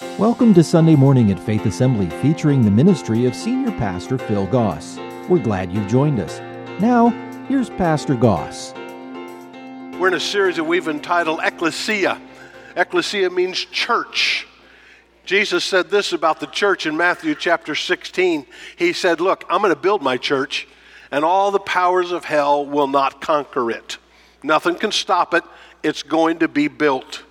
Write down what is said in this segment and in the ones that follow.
Welcome to Sunday Morning at Faith Assembly featuring the ministry of Senior Pastor Phil Goss. We're glad you've joined us. Now, here's Pastor Goss. We're in a series that we've entitled Ekklesia. Ekklesia means church. Jesus said this about the church in Matthew chapter 16. He said, Look, I'm going to build my church, and all the powers of hell will not conquer it. Nothing can stop it, it's going to be built.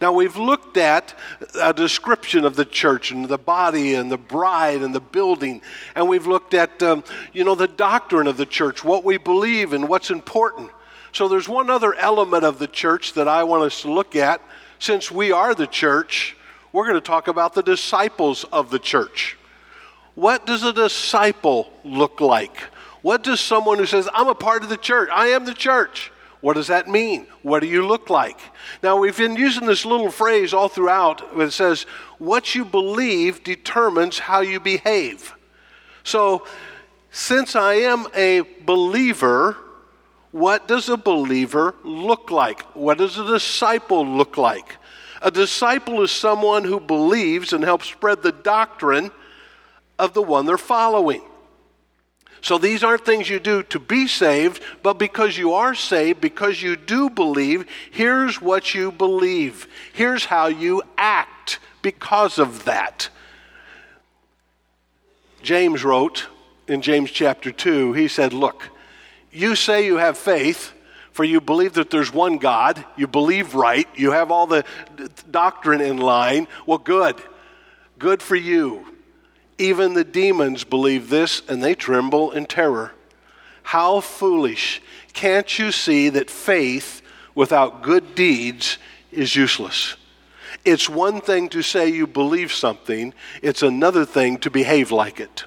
Now, we've looked at a description of the church and the body and the bride and the building, and we've looked at, um, you know, the doctrine of the church, what we believe and what's important. So, there's one other element of the church that I want us to look at. Since we are the church, we're going to talk about the disciples of the church. What does a disciple look like? What does someone who says, I'm a part of the church, I am the church, what does that mean? What do you look like? Now, we've been using this little phrase all throughout it says, What you believe determines how you behave. So, since I am a believer, what does a believer look like? What does a disciple look like? A disciple is someone who believes and helps spread the doctrine of the one they're following. So these aren't things you do to be saved, but because you are saved, because you do believe, here's what you believe. Here's how you act because of that. James wrote in James chapter 2, he said, Look, you say you have faith, for you believe that there's one God, you believe right, you have all the doctrine in line. Well, good. Good for you. Even the demons believe this and they tremble in terror. How foolish. Can't you see that faith without good deeds is useless? It's one thing to say you believe something, it's another thing to behave like it.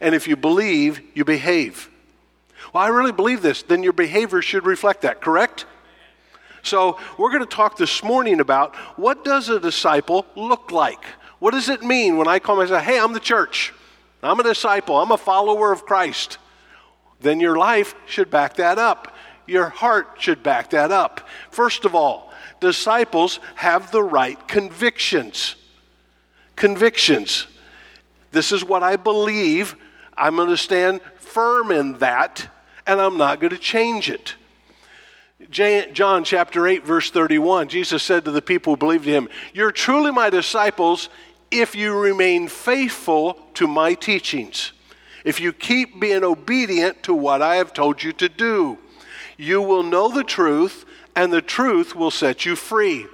And if you believe, you behave. Well, I really believe this, then your behavior should reflect that, correct? So, we're going to talk this morning about what does a disciple look like? What does it mean when I call myself, hey, I'm the church, I'm a disciple, I'm a follower of Christ? Then your life should back that up. Your heart should back that up. First of all, disciples have the right convictions. Convictions. This is what I believe. I'm going to stand firm in that, and I'm not going to change it. John chapter 8, verse 31, Jesus said to the people who believed him, You're truly my disciples if you remain faithful to my teachings. If you keep being obedient to what I have told you to do, you will know the truth, and the truth will set you free.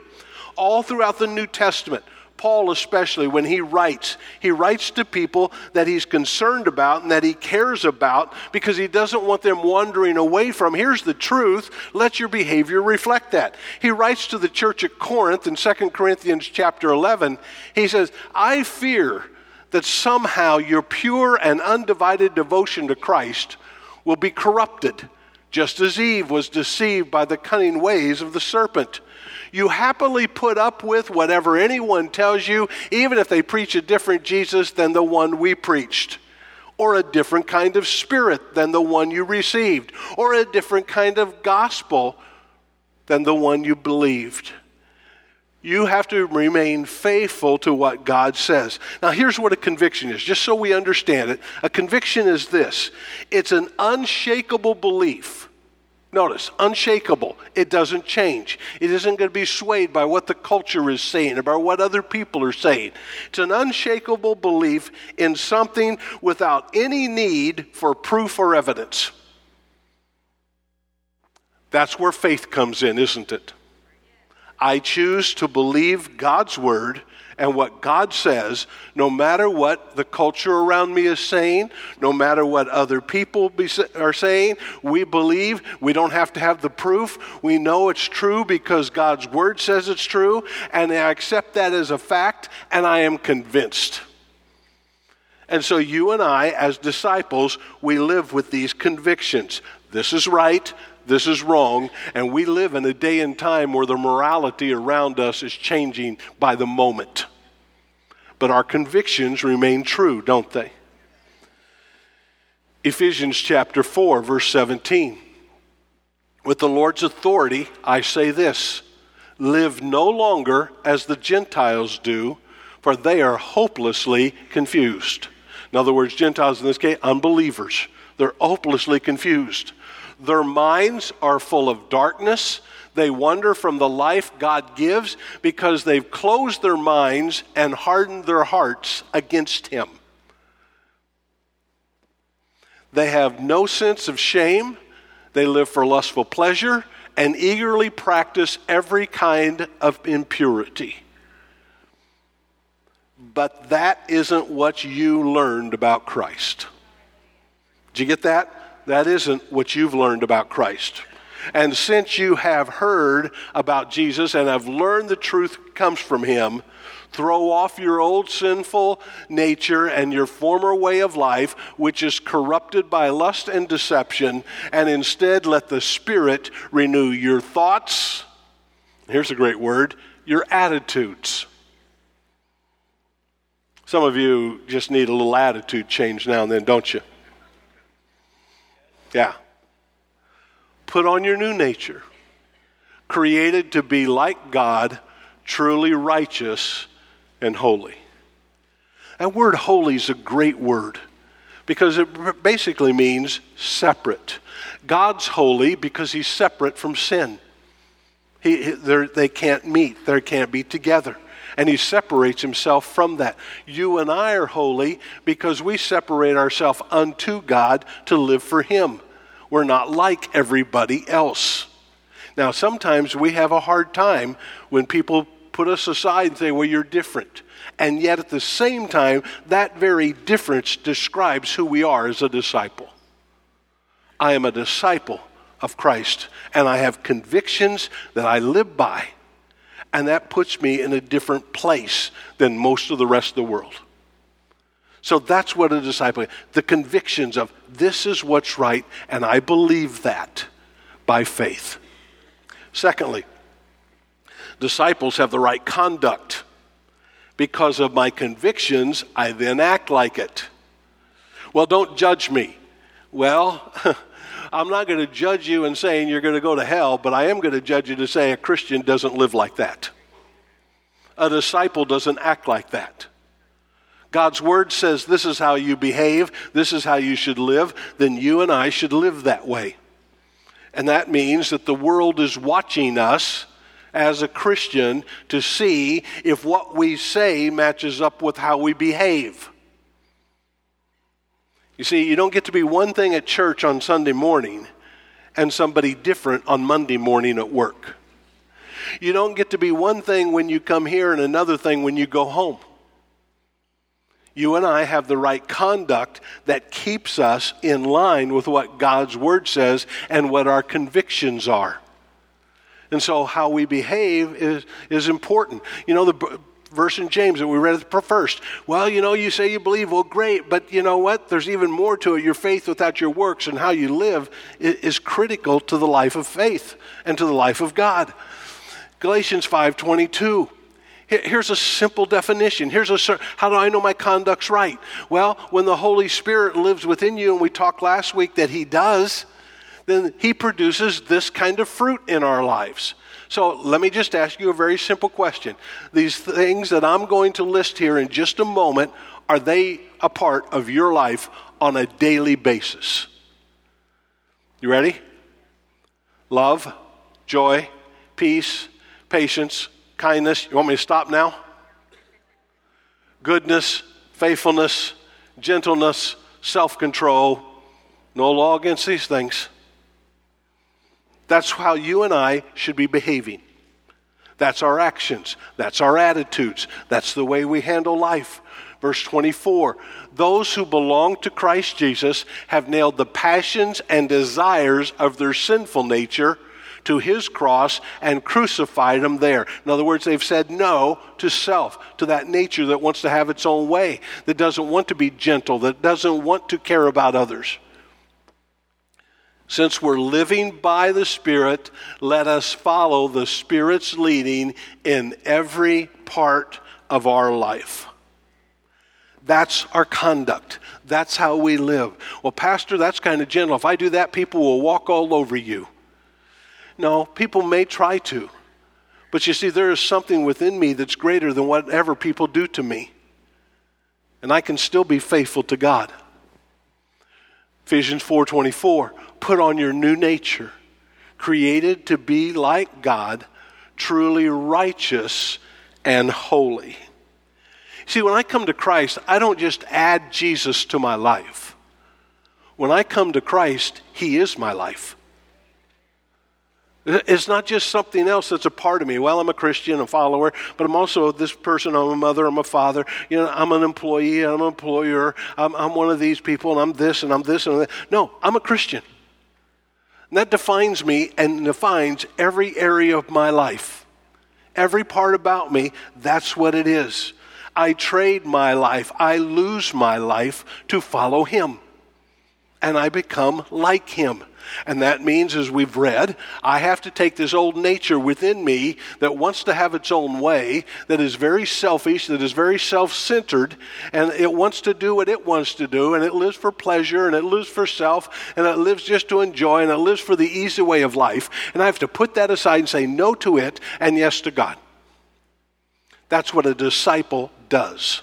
All throughout the New Testament, Paul, especially, when he writes, he writes to people that he's concerned about and that he cares about because he doesn't want them wandering away from. Here's the truth. Let your behavior reflect that. He writes to the church at Corinth in 2 Corinthians chapter 11. He says, I fear that somehow your pure and undivided devotion to Christ will be corrupted, just as Eve was deceived by the cunning ways of the serpent. You happily put up with whatever anyone tells you, even if they preach a different Jesus than the one we preached, or a different kind of spirit than the one you received, or a different kind of gospel than the one you believed. You have to remain faithful to what God says. Now, here's what a conviction is, just so we understand it. A conviction is this it's an unshakable belief Notice, unshakable. It doesn't change. It isn't going to be swayed by what the culture is saying, about what other people are saying. It's an unshakable belief in something without any need for proof or evidence. That's where faith comes in, isn't it? I choose to believe God's word and what God says, no matter what the culture around me is saying, no matter what other people be, are saying, we believe. We don't have to have the proof. We know it's true because God's word says it's true, and I accept that as a fact, and I am convinced. And so, you and I, as disciples, we live with these convictions. This is right, this is wrong, and we live in a day and time where the morality around us is changing by the moment. But our convictions remain true, don't they? Ephesians chapter 4, verse 17. With the Lord's authority, I say this live no longer as the Gentiles do for they are hopelessly confused. In other words, Gentiles in this case, unbelievers. They're hopelessly confused. Their minds are full of darkness. They wander from the life God gives because they've closed their minds and hardened their hearts against Him. They have no sense of shame. They live for lustful pleasure and eagerly practice every kind of impurity. But that isn't what you learned about Christ. Did you get that? That isn't what you've learned about Christ. And since you have heard about Jesus and have learned the truth comes from him, throw off your old sinful nature and your former way of life, which is corrupted by lust and deception, and instead let the Spirit renew your thoughts. Here's a great word your attitudes. Some of you just need a little attitude change now and then, don't you? Yeah. Put on your new nature, created to be like God, truly righteous and holy. That word holy is a great word because it basically means separate. God's holy because he's separate from sin. He, they can't meet, they can't be together and he separates himself from that. You and I are holy because we separate ourselves unto God to live for him. We're not like everybody else. Now, sometimes we have a hard time when people put us aside and say, Well, you're different. And yet, at the same time, that very difference describes who we are as a disciple. I am a disciple of Christ, and I have convictions that I live by and that puts me in a different place than most of the rest of the world. So that's what a disciple the convictions of this is what's right, and I believe that by faith. Secondly, disciples have the right conduct. Because of my convictions, I then act like it. Well, don't judge me. Well, I'm not going to judge you and saying you're going to go to hell, but I am going to judge you to say a Christian doesn't live like that. A disciple doesn't act like that. God's word says this is how you behave, this is how you should live, then you and I should live that way. And that means that the world is watching us as a Christian to see if what we say matches up with how we behave. You see, you don't get to be one thing at church on Sunday morning and somebody different on Monday morning at work. You don't get to be one thing when you come here and another thing when you go home. You and I have the right conduct that keeps us in line with what God's Word says and what our convictions are. And so, how we behave is, is important. You know, the verse in James that we read first. Well, you know, you say you believe, well, great, but you know what? There's even more to it. Your faith without your works and how you live is critical to the life of faith and to the life of God. Galatians 5:22. Here's a simple definition. Here's a how do I know my conduct's right? Well, when the Holy Spirit lives within you, and we talked last week that He does, then He produces this kind of fruit in our lives. So let me just ask you a very simple question. These things that I'm going to list here in just a moment, are they a part of your life on a daily basis? You ready? Love, joy, peace, patience, kindness. You want me to stop now? Goodness, faithfulness, gentleness, self control. No law against these things. That's how you and I should be behaving. That's our actions. That's our attitudes. That's the way we handle life. Verse 24 Those who belong to Christ Jesus have nailed the passions and desires of their sinful nature to his cross and crucified him there. In other words, they've said no to self, to that nature that wants to have its own way, that doesn't want to be gentle, that doesn't want to care about others. Since we're living by the Spirit, let us follow the Spirit's leading in every part of our life. That's our conduct. That's how we live. Well, Pastor, that's kind of gentle. If I do that, people will walk all over you. No, people may try to, But you see, there is something within me that's greater than whatever people do to me. And I can still be faithful to God. Ephesians 4:24 Put on your new nature, created to be like God, truly righteous and holy. See, when I come to Christ, I don't just add Jesus to my life. When I come to Christ, He is my life. It's not just something else that's a part of me. Well, I'm a Christian, a follower, but I'm also this person. I'm a mother, I'm a father. You know, I'm an employee, I'm an employer. I'm, I'm one of these people, and I'm this, and I'm this, and that. No, I'm a Christian. And that defines me and defines every area of my life. Every part about me, that's what it is. I trade my life, I lose my life to follow Him. And I become like Him. And that means, as we've read, I have to take this old nature within me that wants to have its own way, that is very selfish, that is very self centered, and it wants to do what it wants to do, and it lives for pleasure, and it lives for self, and it lives just to enjoy, and it lives for the easy way of life. And I have to put that aside and say no to it and yes to God. That's what a disciple does.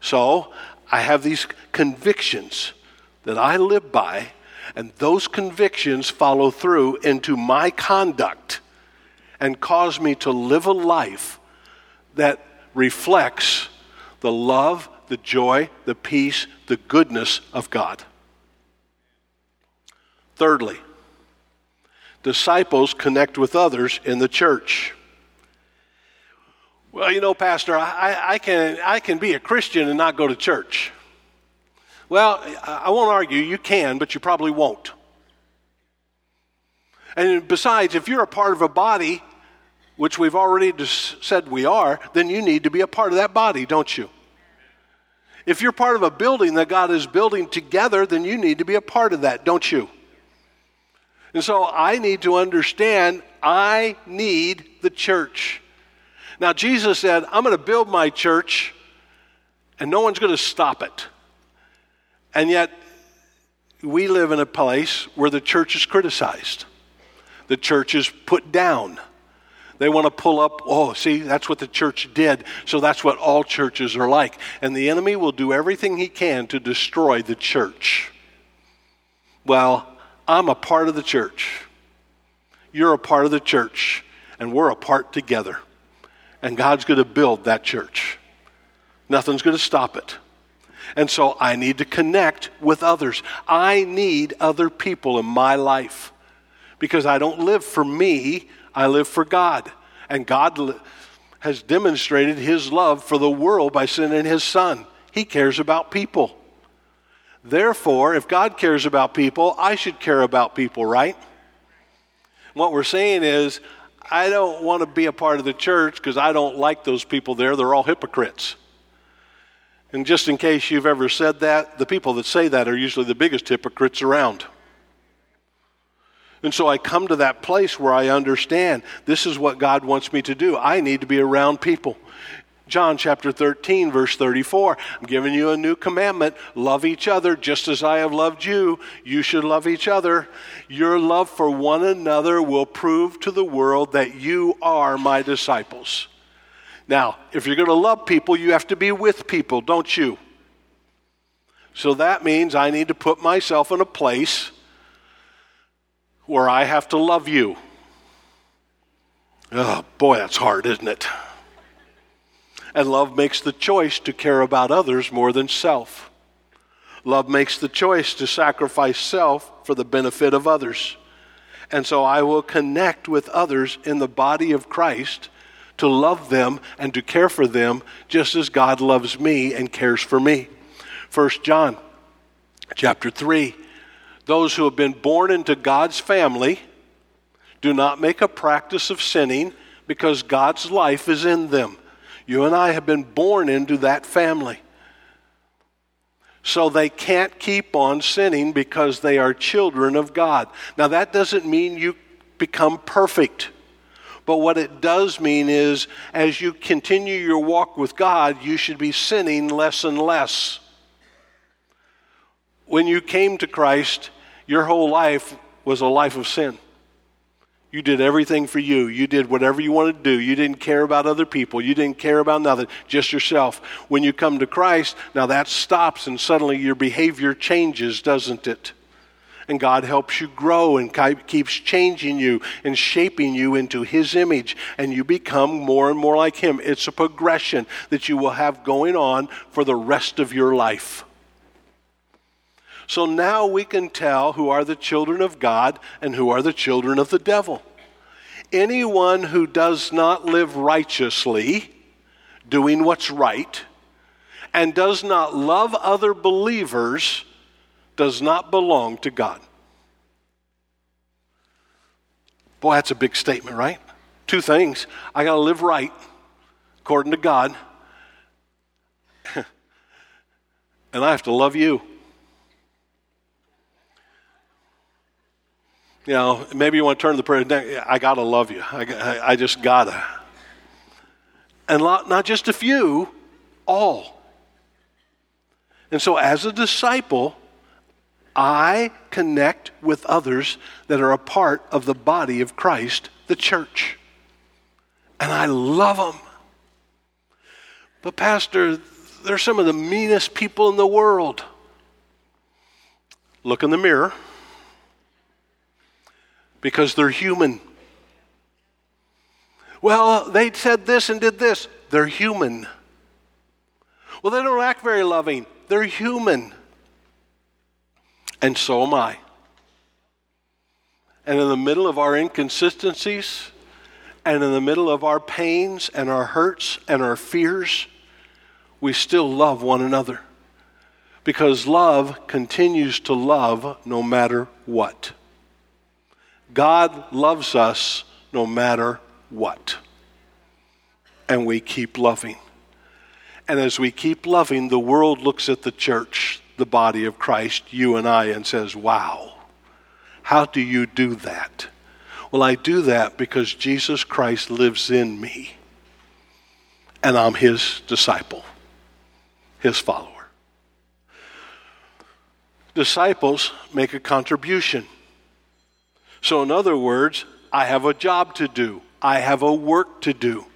So I have these convictions that I live by and those convictions follow through into my conduct and cause me to live a life that reflects the love, the joy, the peace, the goodness of God. Thirdly, disciples connect with others in the church. Well, you know, Pastor, I, I, can, I can be a Christian and not go to church. Well, I won't argue, you can, but you probably won't. And besides, if you're a part of a body, which we've already said we are, then you need to be a part of that body, don't you? If you're part of a building that God is building together, then you need to be a part of that, don't you? And so I need to understand I need the church. Now, Jesus said, I'm going to build my church, and no one's going to stop it. And yet, we live in a place where the church is criticized, the church is put down. They want to pull up, oh, see, that's what the church did. So that's what all churches are like. And the enemy will do everything he can to destroy the church. Well, I'm a part of the church. You're a part of the church. And we're a part together. And God's going to build that church. Nothing's going to stop it. And so I need to connect with others. I need other people in my life because I don't live for me, I live for God. And God has demonstrated his love for the world by sending his son. He cares about people. Therefore, if God cares about people, I should care about people, right? What we're saying is, I don't want to be a part of the church because I don't like those people there. They're all hypocrites. And just in case you've ever said that, the people that say that are usually the biggest hypocrites around. And so I come to that place where I understand this is what God wants me to do. I need to be around people. John chapter 13, verse 34. I'm giving you a new commandment. Love each other just as I have loved you. You should love each other. Your love for one another will prove to the world that you are my disciples. Now, if you're going to love people, you have to be with people, don't you? So that means I need to put myself in a place where I have to love you. Oh, boy, that's hard, isn't it? And love makes the choice to care about others more than self. Love makes the choice to sacrifice self for the benefit of others. And so I will connect with others in the body of Christ to love them and to care for them just as God loves me and cares for me. 1 John chapter 3 Those who have been born into God's family do not make a practice of sinning because God's life is in them. You and I have been born into that family. So they can't keep on sinning because they are children of God. Now, that doesn't mean you become perfect. But what it does mean is, as you continue your walk with God, you should be sinning less and less. When you came to Christ, your whole life was a life of sin. You did everything for you. You did whatever you wanted to do. You didn't care about other people. You didn't care about nothing, just yourself. When you come to Christ, now that stops and suddenly your behavior changes, doesn't it? And God helps you grow and keeps changing you and shaping you into His image, and you become more and more like Him. It's a progression that you will have going on for the rest of your life. So now we can tell who are the children of God and who are the children of the devil. Anyone who does not live righteously, doing what's right, and does not love other believers does not belong to God. Boy, that's a big statement, right? Two things. I got to live right according to God, and I have to love you. You know, maybe you want to turn to the prayer. I got to love you. I, I just got to. And not just a few, all. And so, as a disciple, I connect with others that are a part of the body of Christ, the church. And I love them. But, Pastor, they're some of the meanest people in the world. Look in the mirror because they're human. Well, they said this and did this. They're human. Well, they don't act very loving. They're human. And so am I. And in the middle of our inconsistencies, and in the middle of our pains and our hurts and our fears, we still love one another. Because love continues to love no matter what. God loves us no matter what. And we keep loving. And as we keep loving, the world looks at the church, the body of Christ, you and I, and says, Wow, how do you do that? Well, I do that because Jesus Christ lives in me, and I'm his disciple, his follower. Disciples make a contribution. So, in other words, I have a job to do, I have a work to do.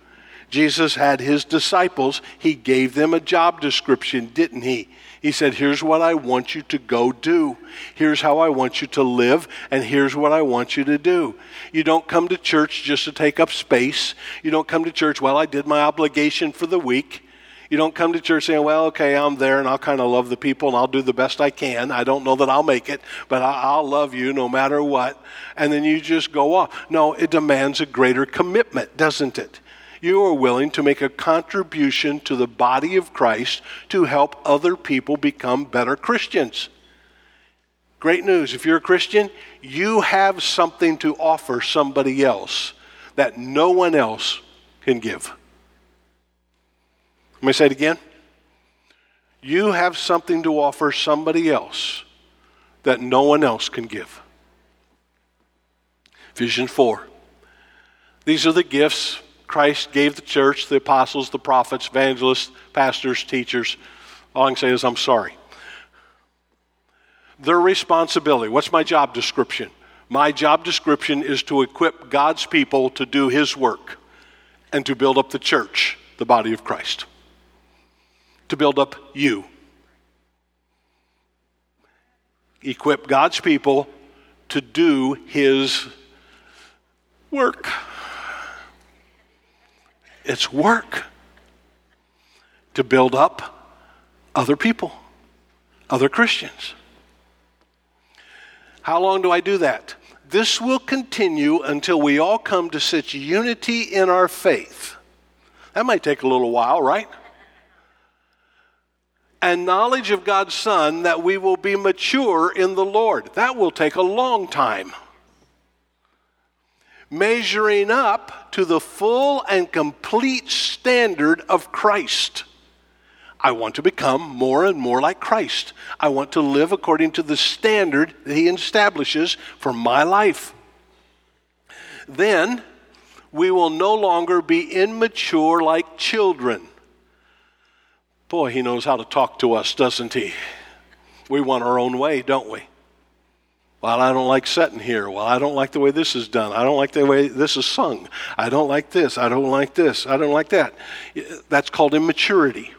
Jesus had his disciples, he gave them a job description, didn't he? He said, Here's what I want you to go do. Here's how I want you to live, and here's what I want you to do. You don't come to church just to take up space. You don't come to church, well, I did my obligation for the week. You don't come to church saying, well, okay, I'm there and I'll kind of love the people and I'll do the best I can. I don't know that I'll make it, but I'll love you no matter what. And then you just go off. No, it demands a greater commitment, doesn't it? You are willing to make a contribution to the body of Christ to help other people become better Christians. Great news. If you're a Christian, you have something to offer somebody else that no one else can give. Let me say it again. You have something to offer somebody else that no one else can give. Ephesians 4. These are the gifts Christ gave the church, the apostles, the prophets, evangelists, pastors, teachers. All I can say is, I'm sorry. Their responsibility. What's my job description? My job description is to equip God's people to do His work and to build up the church, the body of Christ to build up you. Equip God's people to do His work. It's work to build up other people, other Christians. How long do I do that? This will continue until we all come to such unity in our faith. That might take a little while, right? and knowledge of God's Son that we will be mature in the Lord. That will take a long time. Measuring up to the full and complete standard of Christ. I want to become more and more like Christ. I want to live according to the standard that He establishes for my life. Then we will no longer be immature like children Boy, he knows how to talk to us, doesn't he? We want our own way, don't we? Well, I don't like sitting here. Well, I don't like the way this is done. I don't like the way this is sung. I don't like this. I don't like this. I don't like that. That's called immaturity.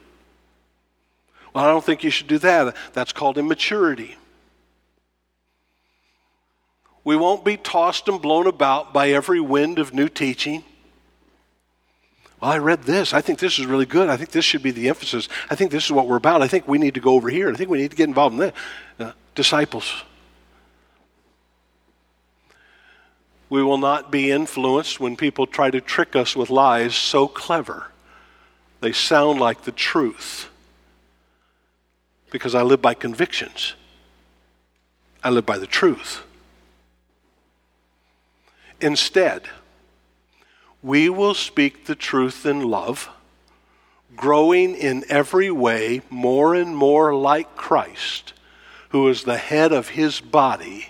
Well, I don't think you should do that. That's called immaturity. We won't be tossed and blown about by every wind of new teaching. Well, I read this. I think this is really good. I think this should be the emphasis. I think this is what we're about. I think we need to go over here. I think we need to get involved in this. Uh, disciples. We will not be influenced when people try to trick us with lies so clever. They sound like the truth. Because I live by convictions, I live by the truth. Instead, we will speak the truth in love, growing in every way more and more like Christ, who is the head of his body,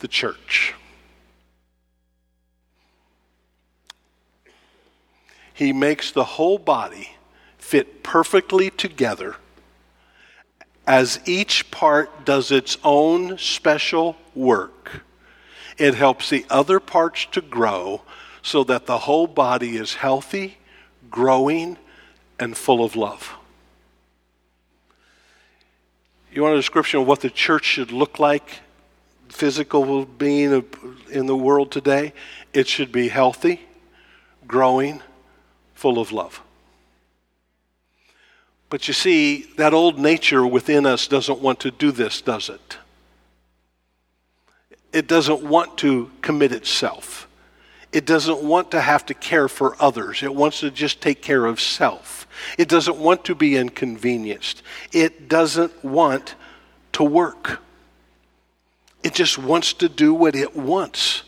the church. He makes the whole body fit perfectly together as each part does its own special work. It helps the other parts to grow so that the whole body is healthy, growing, and full of love. You want a description of what the church should look like, physical being in the world today? It should be healthy, growing, full of love. But you see, that old nature within us doesn't want to do this, does it? It doesn't want to commit itself. It doesn't want to have to care for others. It wants to just take care of self. It doesn't want to be inconvenienced. It doesn't want to work. It just wants to do what it wants.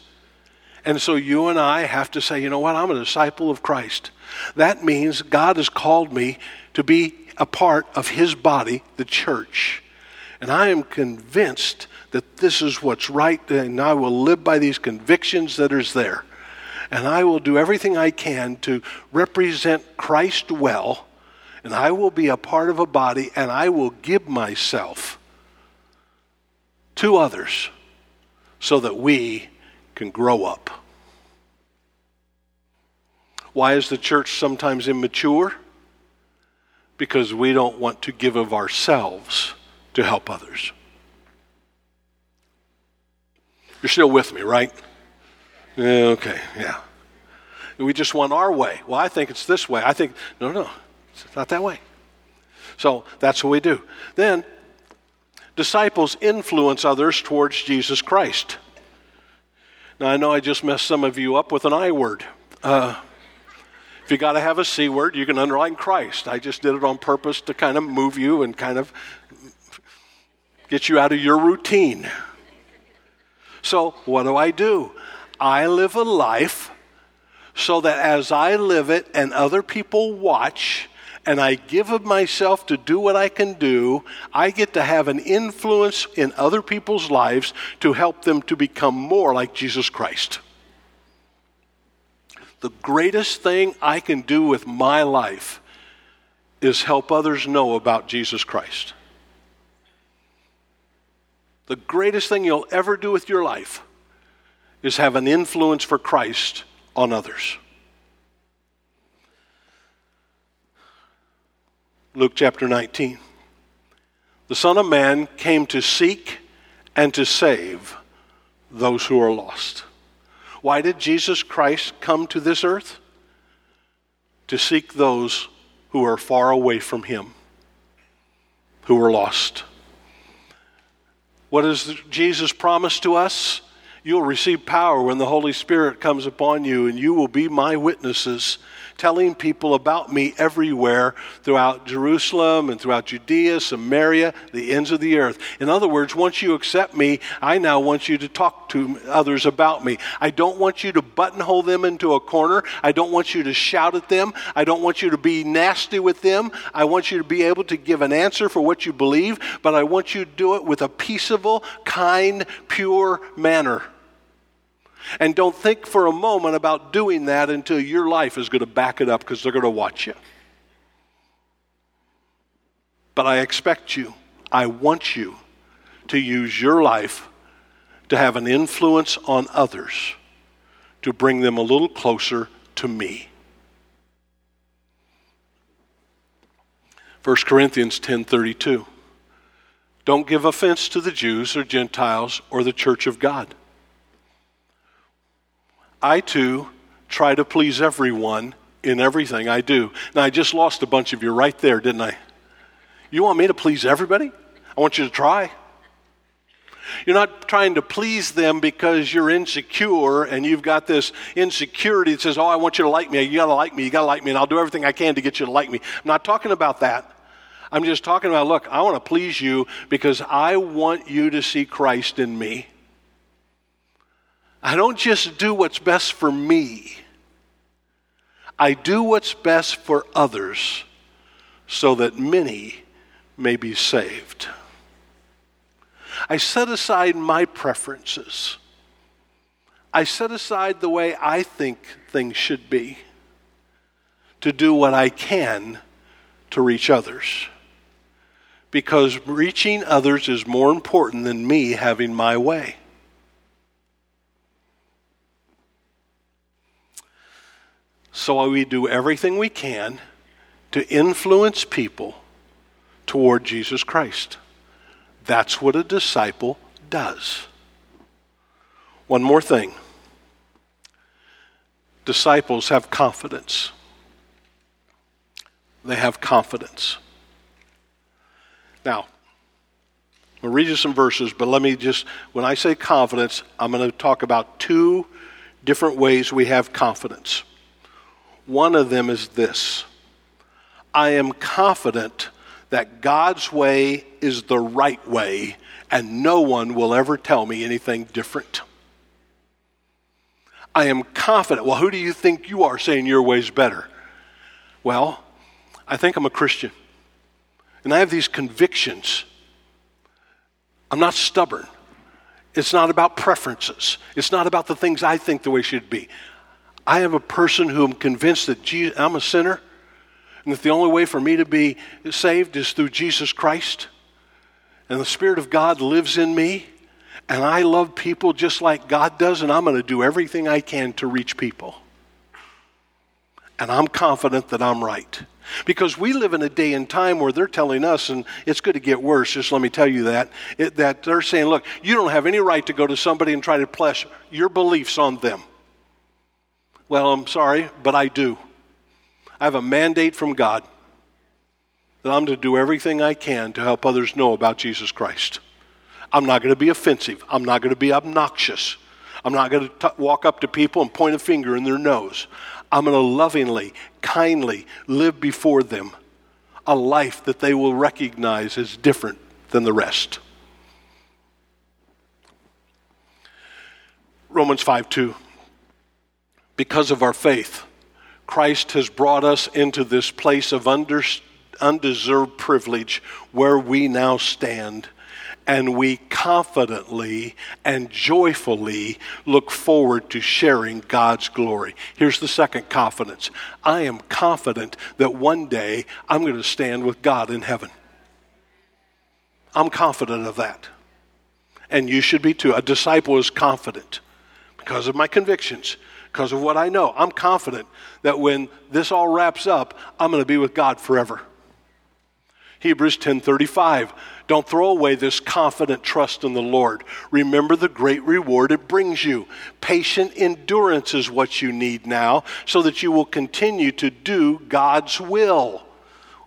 And so you and I have to say, you know what? I'm a disciple of Christ. That means God has called me to be a part of His body, the church. And I am convinced that this is what's right, and I will live by these convictions that are there. And I will do everything I can to represent Christ well, and I will be a part of a body, and I will give myself to others so that we can grow up. Why is the church sometimes immature? Because we don't want to give of ourselves to help others. You're still with me, right? Okay, yeah. We just want our way. Well, I think it's this way. I think, no, no, it's not that way. So that's what we do. Then, disciples influence others towards Jesus Christ. Now, I know I just messed some of you up with an I word. Uh, if you got to have a C word, you can underline Christ. I just did it on purpose to kind of move you and kind of get you out of your routine. So, what do I do? I live a life so that as I live it and other people watch, and I give of myself to do what I can do, I get to have an influence in other people's lives to help them to become more like Jesus Christ the greatest thing I can do with my life is help others know about Jesus Christ. The greatest thing you'll ever do with your life is have an influence for Christ on others. Luke chapter 19. The Son of Man came to seek and to save those who are lost. Why did Jesus Christ come to this earth? To seek those who are far away from Him, who are lost. What does Jesus promise to us? You'll receive power when the Holy Spirit comes upon you, and you will be my witnesses telling people about me everywhere throughout Jerusalem and throughout Judea, Samaria, the ends of the earth. In other words, once you accept me, I now want you to talk to others about me. I don't want you to buttonhole them into a corner. I don't want you to shout at them. I don't want you to be nasty with them. I want you to be able to give an answer for what you believe, but I want you to do it with a peaceable, kind, pure manner. And don't think for a moment about doing that until your life is going to back it up because they're going to watch you. But I expect you, I want you to use your life to have an influence on others to bring them a little closer to me. 1 Corinthians 10:32 Don't give offense to the Jews or Gentiles or the church of God. I too try to please everyone in everything I do. Now I just lost a bunch of you right there, didn't I? You want me to please everybody? I want you to try. You're not trying to please them because you're insecure and you've got this insecurity that says, Oh, I want you to like me. You got to like me. You got to like me. And I'll do everything I can to get you to like me. I'm not talking about that. I'm just talking about, look, I want to please you because I want you to see Christ in me. I don't just do what's best for me, I do what's best for others so that many may be saved. I set aside my preferences. I set aside the way I think things should be to do what I can to reach others. Because reaching others is more important than me having my way. So we do everything we can to influence people toward Jesus Christ. That's what a disciple does. One more thing disciples have confidence. They have confidence. Now, I'll read you some verses, but let me just, when I say confidence, I'm going to talk about two different ways we have confidence. One of them is this I am confident that God's way is the right way, and no one will ever tell me anything different. I am confident. Well, who do you think you are saying your way's better? Well, I think I'm a Christian. And I have these convictions. I'm not stubborn. It's not about preferences. It's not about the things I think the way should be. I am a person who am convinced that Jesus, I'm a sinner and that the only way for me to be saved is through Jesus Christ. And the Spirit of God lives in me. And I love people just like God does, and I'm going to do everything I can to reach people. And I'm confident that I'm right. Because we live in a day and time where they're telling us, and it's going to get worse, just let me tell you that, it, that they're saying, look, you don't have any right to go to somebody and try to place your beliefs on them. Well, I'm sorry, but I do. I have a mandate from God that I'm to do everything I can to help others know about Jesus Christ. I'm not going to be offensive. I'm not going to be obnoxious. I'm not going to walk up to people and point a finger in their nose. I'm going to lovingly, kindly live before them a life that they will recognize as different than the rest. Romans 5 2. Because of our faith, Christ has brought us into this place of undeserved privilege where we now stand. And we confidently and joyfully look forward to sharing God's glory. Here's the second confidence I am confident that one day I'm going to stand with God in heaven. I'm confident of that. And you should be too. A disciple is confident because of my convictions because of what I know. I'm confident that when this all wraps up, I'm going to be with God forever. Hebrews 10:35 Don't throw away this confident trust in the Lord. Remember the great reward it brings you. Patient endurance is what you need now so that you will continue to do God's will.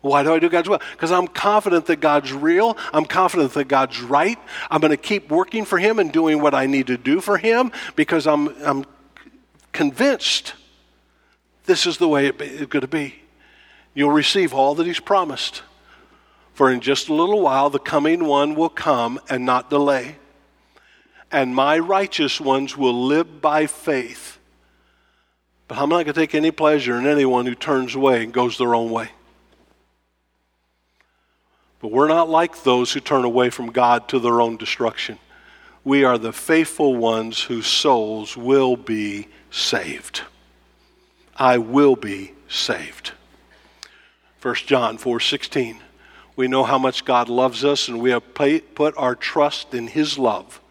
Why do I do God's will? Because I'm confident that God's real. I'm confident that God's right. I'm going to keep working for Him and doing what I need to do for Him because I'm, I'm convinced this is the way it's going to be. You'll receive all that He's promised. For in just a little while, the coming one will come and not delay. And my righteous ones will live by faith. But I'm not going to take any pleasure in anyone who turns away and goes their own way. But we're not like those who turn away from God to their own destruction. We are the faithful ones whose souls will be saved. I will be saved. 1 John 4:16. We know how much God loves us and we have put our trust in his love.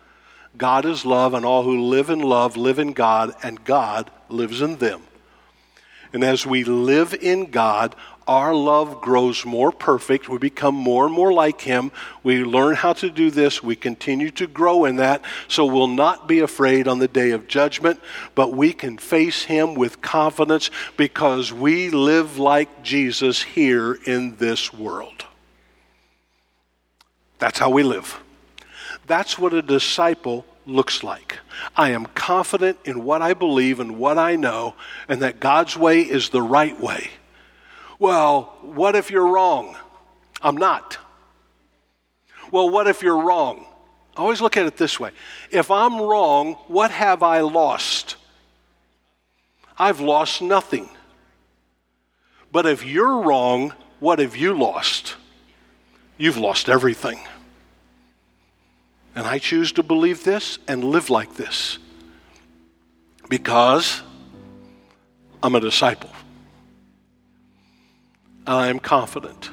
God is love, and all who live in love live in God, and God lives in them. And as we live in God, our love grows more perfect. We become more and more like Him. We learn how to do this. We continue to grow in that. So we'll not be afraid on the day of judgment, but we can face Him with confidence because we live like Jesus here in this world. That's how we live. That's what a disciple looks like. I am confident in what I believe and what I know, and that God's way is the right way. Well, what if you're wrong? I'm not. Well, what if you're wrong? I always look at it this way if I'm wrong, what have I lost? I've lost nothing. But if you're wrong, what have you lost? You've lost everything. And I choose to believe this and live like this because I'm a disciple. And I am confident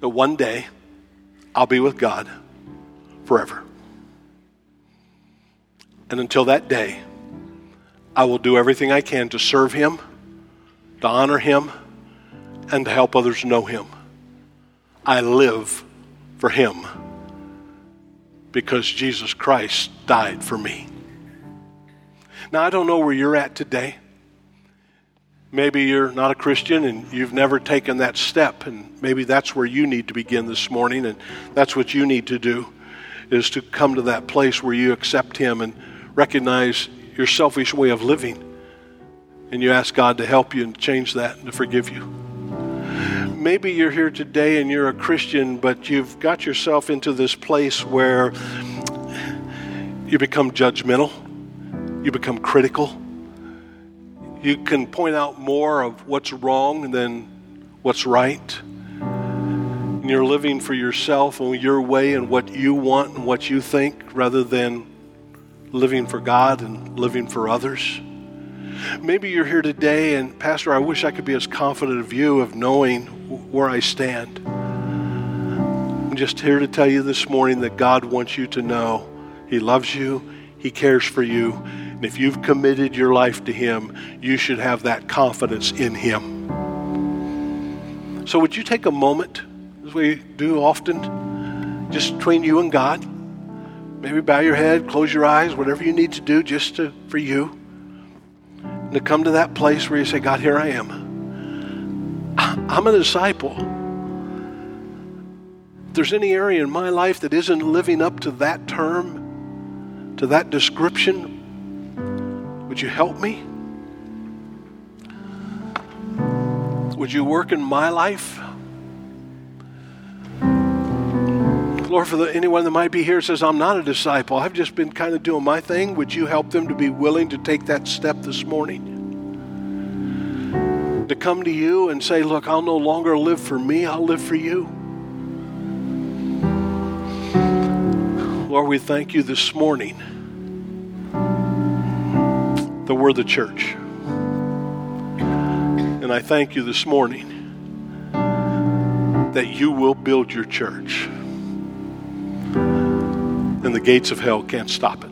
that one day I'll be with God forever. And until that day, I will do everything I can to serve Him, to honor Him, and to help others know Him. I live for Him because Jesus Christ died for me. Now, I don't know where you're at today. Maybe you're not a Christian and you've never taken that step, and maybe that's where you need to begin this morning, and that's what you need to do is to come to that place where you accept Him and recognize your selfish way of living, and you ask God to help you and change that and to forgive you maybe you're here today and you're a Christian, but you've got yourself into this place where you become judgmental, you become critical. You can point out more of what's wrong than what's right. And you're living for yourself and your way and what you want and what you think rather than living for God and living for others. Maybe you're here today and, Pastor, I wish I could be as confident of you of knowing where I stand. I'm just here to tell you this morning that God wants you to know He loves you, He cares for you, and if you've committed your life to Him, you should have that confidence in Him. So, would you take a moment, as we do often, just between you and God? Maybe bow your head, close your eyes, whatever you need to do just to, for you and to come to that place where you say, God, here I am. I'm a disciple. If there's any area in my life that isn't living up to that term, to that description, would you help me? Would you work in my life? Lord, for the, anyone that might be here says, I'm not a disciple, I've just been kind of doing my thing, would you help them to be willing to take that step this morning? To come to you and say, Look, I'll no longer live for me, I'll live for you. Lord, we thank you this morning that we're the church. And I thank you this morning that you will build your church and the gates of hell can't stop it.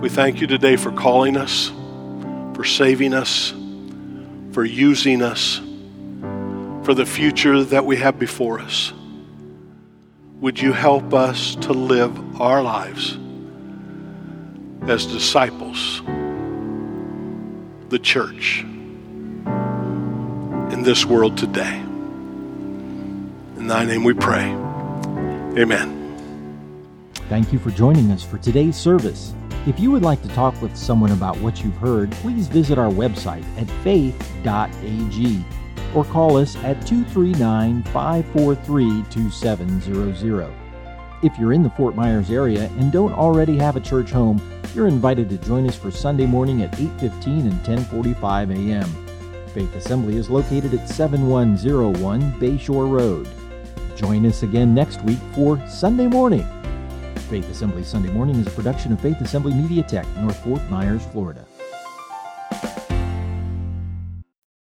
We thank you today for calling us, for saving us, for using us, for the future that we have before us. Would you help us to live our lives as disciples, the church, in this world today? In thy name we pray. Amen. Thank you for joining us for today's service. If you would like to talk with someone about what you've heard, please visit our website at faith.ag or call us at 239 543 2700. If you're in the Fort Myers area and don't already have a church home, you're invited to join us for Sunday morning at 8:15 and 10:45 a.m. Faith Assembly is located at 7101 Bayshore Road. Join us again next week for Sunday Morning. Faith Assembly Sunday Morning is a production of Faith Assembly Media Tech, North Fort Myers, Florida.